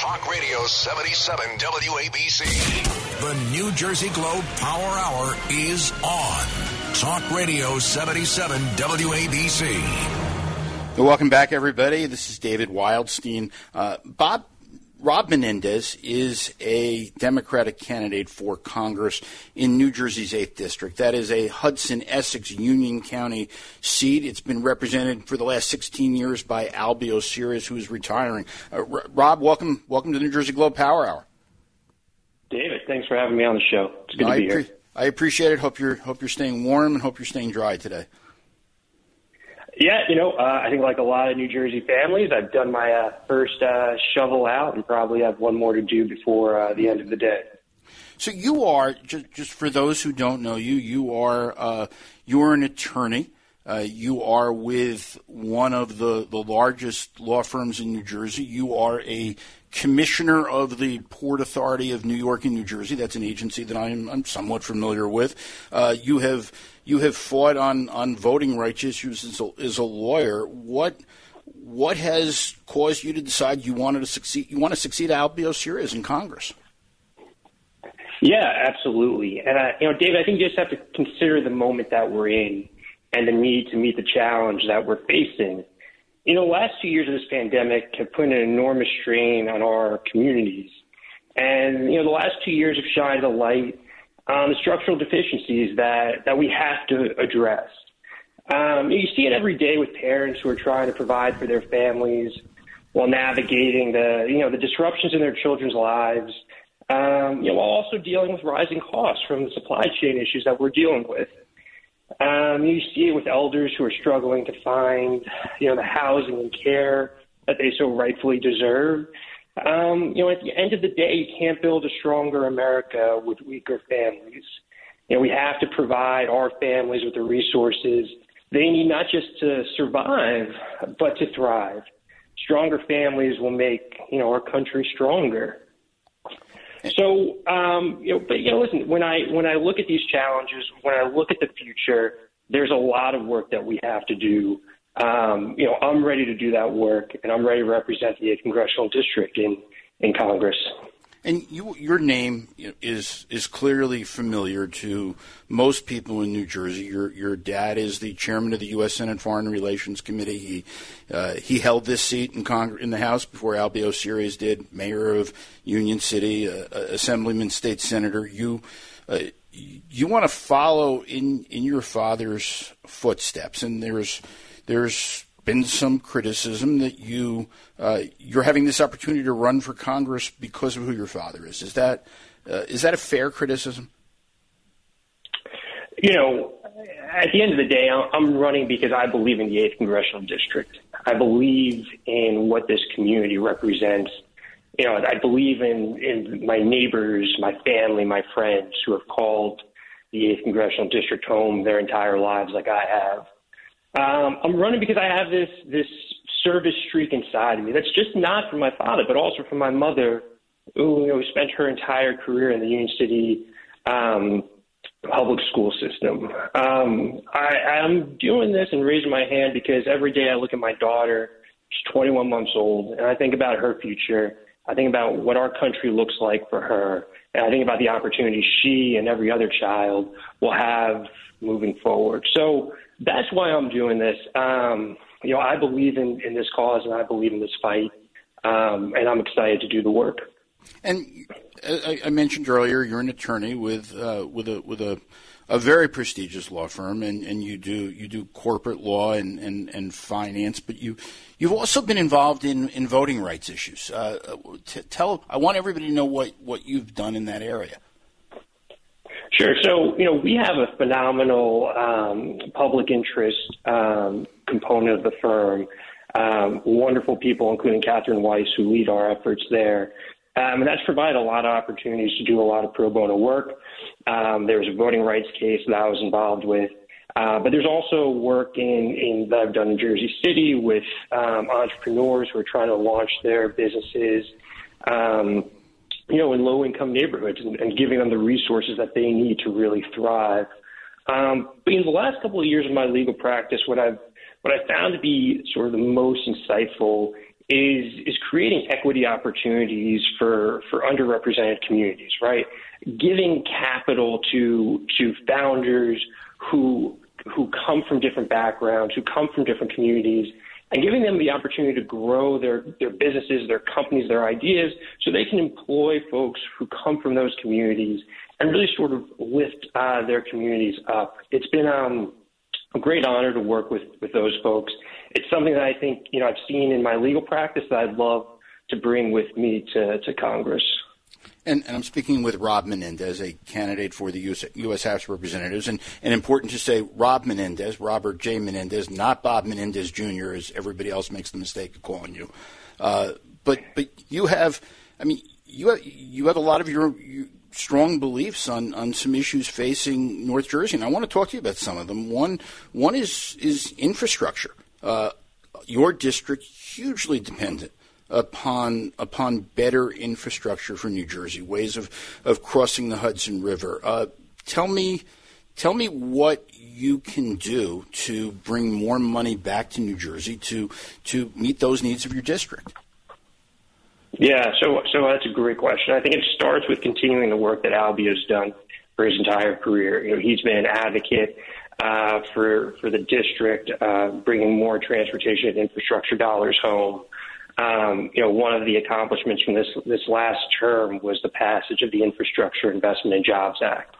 Talk Radio 77 WABC. The New Jersey Globe Power Hour is on. Talk Radio 77 WABC. Welcome back, everybody. This is David Wildstein. Uh, Bob Rob Menendez is a Democratic candidate for Congress in New Jersey's 8th District. That is a Hudson Essex Union County seat. It's been represented for the last 16 years by Albio Sires, who is retiring. Uh, Rob, welcome, welcome to the New Jersey Globe Power Hour. David, thanks for having me on the show. It's good no, to be I pre- here. I appreciate it. Hope you're hope you're staying warm and hope you're staying dry today. Yeah, you know, uh, I think like a lot of New Jersey families, I've done my uh, first uh, shovel out and probably have one more to do before uh, the end of the day. So you are just just for those who don't know you, you are uh, you're an attorney. Uh, you are with one of the, the largest law firms in New Jersey. You are a commissioner of the Port Authority of New York and New Jersey. That's an agency that I'm, I'm somewhat familiar with. Uh, you have you have fought on, on voting rights issues as a, as a lawyer. What what has caused you to decide you wanted to succeed? You want to succeed Albio Sires in Congress? Yeah, absolutely. And I, you know, David, I think you just have to consider the moment that we're in and the need to meet the challenge that we're facing. You know, last two years of this pandemic have put an enormous strain on our communities. And, you know, the last two years have shined a light on the structural deficiencies that, that we have to address. Um, you see it every day with parents who are trying to provide for their families while navigating the, you know, the disruptions in their children's lives, um, you know, while also dealing with rising costs from the supply chain issues that we're dealing with. Um, you see it with elders who are struggling to find, you know, the housing and care that they so rightfully deserve. Um, you know, at the end of the day, you can't build a stronger America with weaker families. You know, we have to provide our families with the resources they need not just to survive, but to thrive. Stronger families will make, you know, our country stronger. So, um, you know, but you know, listen. When I when I look at these challenges, when I look at the future, there's a lot of work that we have to do. Um, you know, I'm ready to do that work, and I'm ready to represent the congressional district in in Congress. And you, your name is is clearly familiar to most people in New Jersey. Your your dad is the chairman of the U.S. Senate Foreign Relations Committee. He uh, he held this seat in Congress in the House before Albio Sires did. Mayor of Union City, uh, uh Assemblyman, state senator. You uh, you want to follow in in your father's footsteps, and there's there's been some criticism that you uh, you're having this opportunity to run for Congress because of who your father is. Is that uh, is that a fair criticism? You know, at the end of the day, I'm running because I believe in the eighth congressional district. I believe in what this community represents. You know, I believe in in my neighbors, my family, my friends who have called the eighth congressional district home their entire lives, like I have. Um, I'm running because I have this this service streak inside of me. That's just not from my father, but also from my mother, who you know spent her entire career in the Union City um, public school system. Um, I, I'm doing this and raising my hand because every day I look at my daughter. She's 21 months old, and I think about her future. I think about what our country looks like for her, and I think about the opportunities she and every other child will have moving forward. So that's why I'm doing this. Um, you know, I believe in, in this cause and I believe in this fight, um, and I'm excited to do the work. And I, I mentioned earlier, you're an attorney with uh, with a with a, a very prestigious law firm, and, and you do you do corporate law and, and, and finance, but you you've also been involved in, in voting rights issues. Uh, t- tell I want everybody to know what, what you've done in that area. Sure. So, you know, we have a phenomenal um, public interest um, component of the firm. Um, wonderful people, including Catherine Weiss, who lead our efforts there. Um, and that's provided a lot of opportunities to do a lot of pro bono work. Um, there's a voting rights case that I was involved with. Uh, but there's also work in, in that I've done in Jersey City with um, entrepreneurs who are trying to launch their businesses. Um, you know, in low income neighborhoods and, and giving them the resources that they need to really thrive. Um, but in the last couple of years of my legal practice, what I've what I found to be sort of the most insightful is is creating equity opportunities for for underrepresented communities, right? Giving capital to to founders who who come from different backgrounds, who come from different communities, and giving them the opportunity to grow their, their businesses, their companies, their ideas, so they can employ folks who come from those communities and really sort of lift uh, their communities up. It's been um, a great honor to work with, with those folks. It's something that I think you know I've seen in my legal practice that I'd love to bring with me to, to Congress. And, and, I'm speaking with Rob Menendez, a candidate for the US, U.S. House of Representatives. And, and important to say, Rob Menendez, Robert J. Menendez, not Bob Menendez Jr., as everybody else makes the mistake of calling you. Uh, but but you have, I mean, you have, you have a lot of your, your strong beliefs on, on some issues facing North Jersey, and I want to talk to you about some of them. One one is is infrastructure. Uh, your district hugely dependent upon upon better infrastructure for New Jersey, ways of, of crossing the Hudson River. Uh, tell me tell me what you can do to bring more money back to New Jersey to to meet those needs of your district. Yeah, so so that's a great question. I think it starts with continuing the work that Albie has done for his entire career. You know, he's been an advocate uh, for for the district, uh, bringing more transportation and infrastructure dollars home. Um, you know, one of the accomplishments from this this last term was the passage of the Infrastructure Investment and Jobs Act.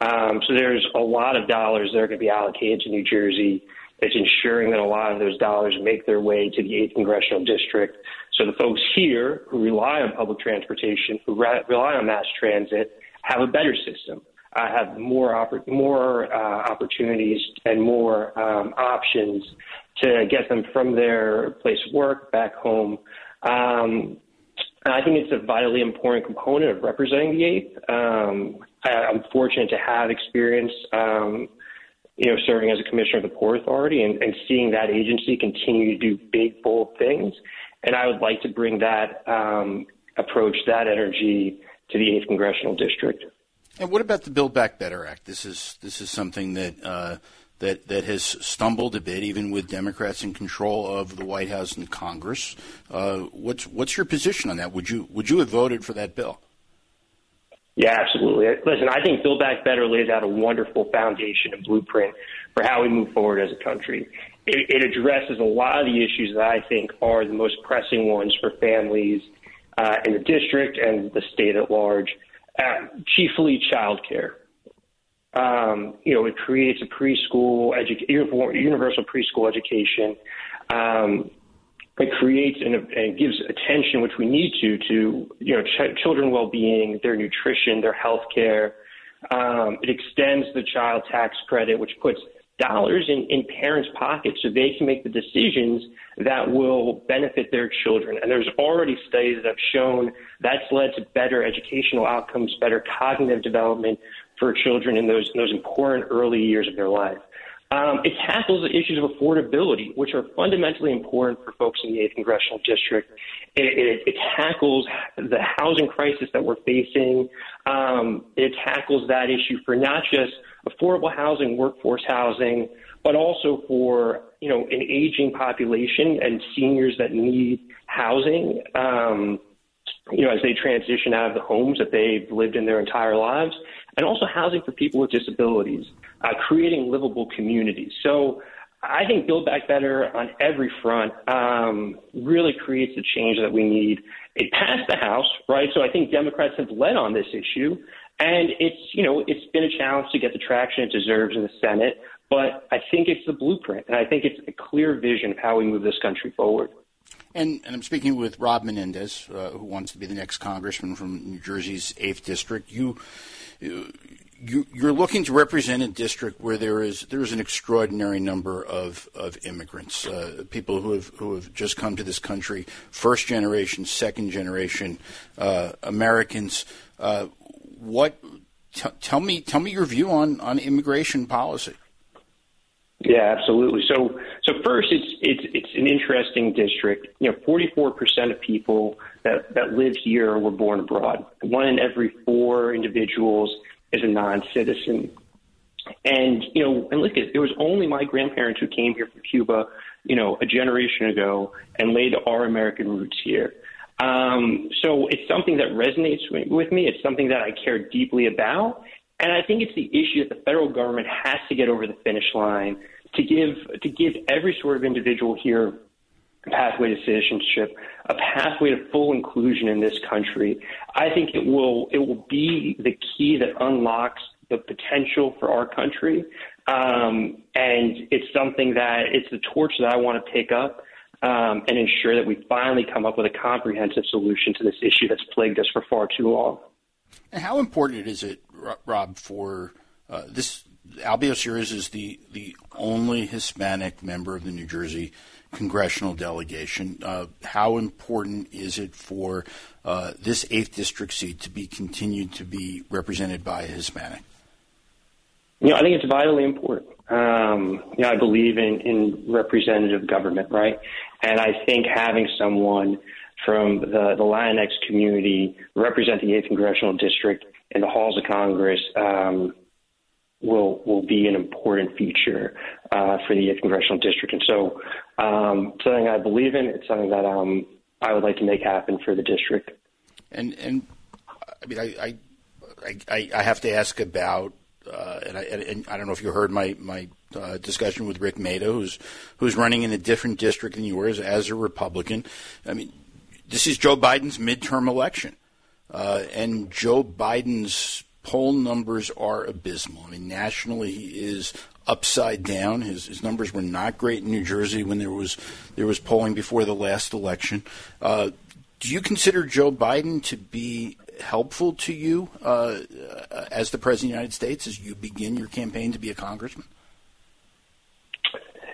Um, so there's a lot of dollars that are going to be allocated to New Jersey. It's ensuring that a lot of those dollars make their way to the 8th Congressional District. So the folks here who rely on public transportation, who re- rely on mass transit, have a better system, have more oppor- more uh, opportunities and more um, options to get them from their place of work back home. Um, I think it's a vitally important component of representing the eighth. Um, I, am fortunate to have experience, um, you know, serving as a commissioner of the Port Authority and, and, seeing that agency continue to do big, bold things. And I would like to bring that um, approach, that energy, to the eighth congressional district. And what about the Build Back Better Act? This is this is something that uh, that that has stumbled a bit, even with Democrats in control of the White House and Congress. Uh, what's what's your position on that? Would you would you have voted for that bill? Yeah, absolutely. Listen, I think Build Back Better lays out a wonderful foundation and blueprint for how we move forward as a country. It, it addresses a lot of the issues that I think are the most pressing ones for families uh, in the district and the state at large, uh, chiefly childcare. Um, you know, it creates a preschool edu- universal preschool education. Um, it creates and, and, gives attention, which we need to, to you know, ch- children well-being, their nutrition, their health care. Um, it extends the child tax credit, which puts dollars in, in parents' pockets so they can make the decisions that will benefit their children. And there's already studies that have shown that's led to better educational outcomes, better cognitive development, for children in those in those important early years of their life. Um, it tackles the issues of affordability, which are fundamentally important for folks in the 8th Congressional District. It, it, it tackles the housing crisis that we're facing. Um, it tackles that issue for not just affordable housing, workforce housing, but also for you know an aging population and seniors that need housing. Um, you know, as they transition out of the homes that they've lived in their entire lives, and also housing for people with disabilities, uh, creating livable communities. So I think Build Back Better on every front um, really creates the change that we need. It passed the House, right? So I think Democrats have led on this issue, and it's you know it's been a challenge to get the traction it deserves in the Senate. But I think it's the blueprint, and I think it's a clear vision of how we move this country forward. And, and I'm speaking with Rob Menendez, uh, who wants to be the next congressman from New Jersey's 8th District. You, you, you're looking to represent a district where there is there is an extraordinary number of of immigrants, uh, people who have who have just come to this country, first generation, second generation uh, Americans. Uh, what? T- tell me tell me your view on on immigration policy. Yeah, absolutely. So, so first, it's it's it's an interesting district. You know, 44 percent of people that that live here were born abroad. One in every four individuals is a non-citizen. And you know, and look, it was only my grandparents who came here from Cuba, you know, a generation ago and laid our American roots here. Um, so it's something that resonates with me. It's something that I care deeply about, and I think it's the issue that the federal government has to get over the finish line to give to give every sort of individual here a pathway to citizenship, a pathway to full inclusion in this country. I think it will it will be the key that unlocks the potential for our country, um, and it's something that it's the torch that I want to pick up. Um, and ensure that we finally come up with a comprehensive solution to this issue that's plagued us for far too long. And how important is it, Rob, for uh, this? Albio Sires is the, the only Hispanic member of the New Jersey congressional delegation. Uh, how important is it for uh, this 8th district seat to be continued to be represented by a Hispanic? You know, I think it's vitally important. Um, you know, I believe in, in representative government, right? And I think having someone from the, the Latinx community represent the 8th congressional district in the halls of Congress um, will will be an important feature uh, for the 8th congressional district. And so, um, something I believe in. It's something that um, I would like to make happen for the district. And and I mean, I I, I, I have to ask about. Uh, and, I, and I don't know if you heard my my uh, discussion with Rik Mehta, who's who's running in a different district than yours as a Republican. I mean, this is Joe Biden's midterm election, uh, and Joe Biden's poll numbers are abysmal. I mean, nationally, he is upside down. His, his numbers were not great in New Jersey when there was there was polling before the last election. Uh, do you consider Joe Biden to be helpful to you uh, as the president of the United States as you begin your campaign to be a congressman?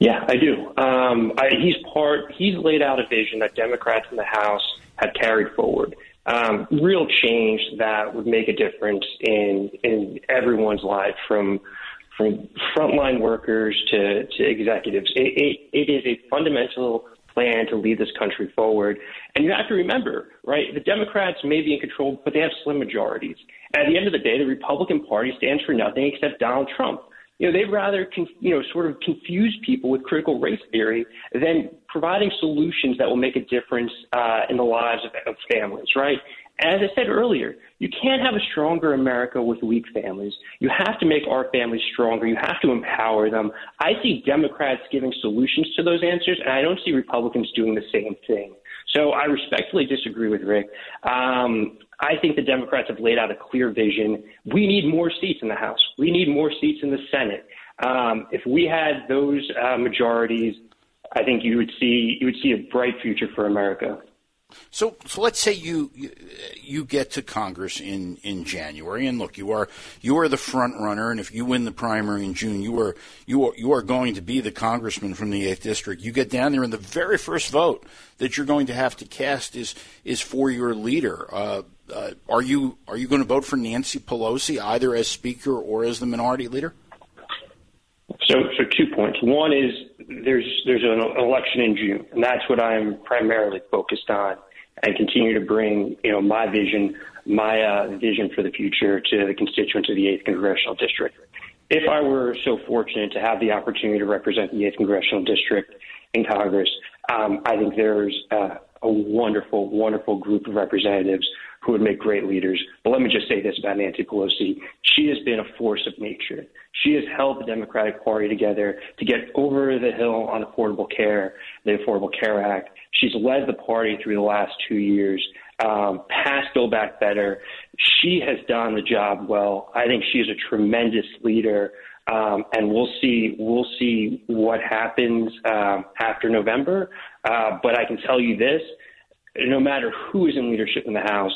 Yeah, I do. Um, I, he's part. He's laid out a vision that Democrats in the House have carried forward um, real change that would make a difference in in everyone's life, from from frontline workers to, to executives. It, it, it is a fundamental plan to lead this country forward. And you have to remember, right, the Democrats may be in control, but they have slim majorities. At the end of the day, the Republican Party stands for nothing except Donald Trump you know, they'd rather, you know, sort of confuse people with critical race theory than providing solutions that will make a difference uh, in the lives of, of families, right? As I said earlier, you can't have a stronger America with weak families. You have to make our families stronger. You have to empower them. I see Democrats giving solutions to those answers, and I don't see Republicans doing the same thing. So I respectfully disagree with Rick. Um, I think the Democrats have laid out a clear vision. We need more seats in the House. We need more seats in the Senate. Um, if we had those uh, majorities, I think you would see you would see a bright future for America. So, so let's say you, you, get to Congress in, in January, and look, you are you are the front runner, and if you win the primary in June, you are you are you are going to be the congressman from the eighth district. You get down there, and the very first vote that you're going to have to cast is is for your leader. Uh, uh, are you are you going to vote for Nancy Pelosi either as Speaker or as the Minority Leader? So, so two points. One is there's there's an election in June, and that's what I'm primarily focused on, and continue to bring you know my vision, my uh, vision for the future to the constituents of the eighth congressional district. If I were so fortunate to have the opportunity to represent the eighth congressional district in Congress, um, I think there's uh, a wonderful, wonderful group of representatives who would make great leaders. But let me just say this about Nancy Pelosi. She has been a force of nature. She has held the Democratic Party together to get over the hill on affordable care, the Affordable Care Act. She's led the party through the last two years, um, passed Build Back Better. She has done the job well. I think she is a tremendous leader. Um, and we'll see we'll see what happens um, after November. Uh, but I can tell you this: no matter who is in leadership in the House,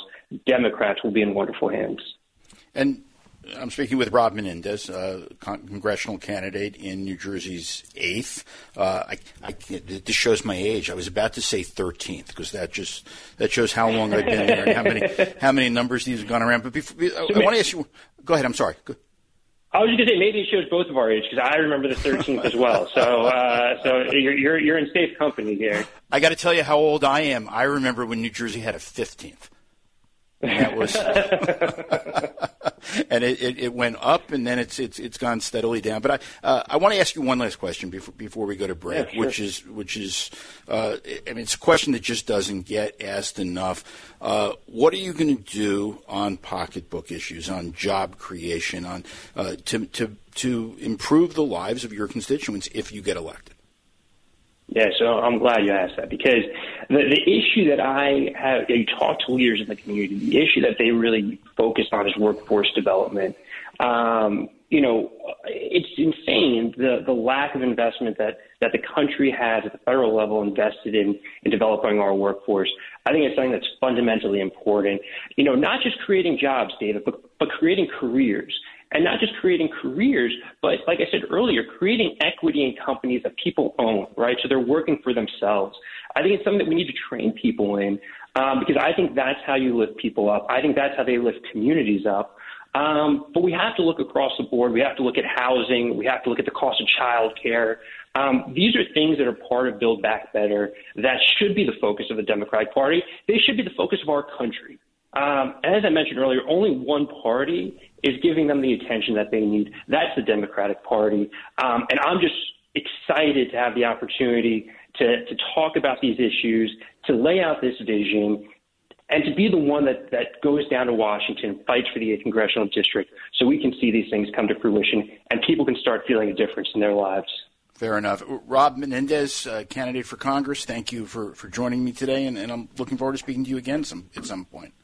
Democrats will be in wonderful hands. And I'm speaking with Rob Menendez, uh, con- congressional candidate in New Jersey's eighth. Uh, I, I, this shows my age. I was about to say 13th because that just that shows how long I've been here and how many how many numbers these have gone around. But before, I, I want to ask you. Go ahead. I'm sorry. Go. I was just gonna say maybe it shows both of our age because I remember the 13th as well. So uh, so you're, you're you're in safe company here. I got to tell you how old I am. I remember when New Jersey had a 15th. And that was, and it, it, it, went up, and then it's it's it's gone steadily down. But I uh, I want to ask you one last question before before we go to break, yeah, sure. which is which is uh, I mean it's a question that just doesn't get asked enough. Uh, what are you going to do on pocketbook issues, on job creation, on uh, to to to improve the lives of your constituents if you get elected? Yeah, so I'm glad you asked that because the, the issue that I have, you talk to leaders in the community, the issue that they really focus on is workforce development. Um, you know, it's insane the, the lack of investment that, that the country has at the federal level invested in, in developing our workforce. I think it's something that's fundamentally important. You know, not just creating jobs, David, but, but creating careers and not just creating careers, but like I said earlier, creating equity in companies that people own, right? So they're working for themselves. I think it's something that we need to train people in um, because I think that's how you lift people up. I think that's how they lift communities up. Um, but we have to look across the board. We have to look at housing. We have to look at the cost of childcare. Um, these are things that are part of Build Back Better that should be the focus of the Democratic Party. They should be the focus of our country. Um, as I mentioned earlier, only one party is giving them the attention that they need. That's the Democratic Party. Um, and I'm just excited to have the opportunity to, to talk about these issues, to lay out this vision, and to be the one that, that goes down to Washington, fights for the 8th congressional district, so we can see these things come to fruition and people can start feeling a difference in their lives. Fair enough. Rob Menendez, uh, candidate for Congress, thank you for, for joining me today, and, and I'm looking forward to speaking to you again some, at some point.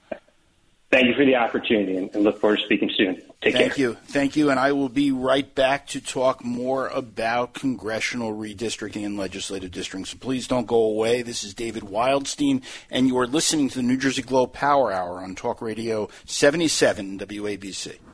Thank you for the opportunity and, look forward to speaking soon. Take Thank care. Thank you. Thank you. And I will be right back to talk more about congressional redistricting and legislative districts. So please don't go away. This is David Wildstein, and you are listening to the New Jersey Globe Power Hour on Talk Radio 77 WABC.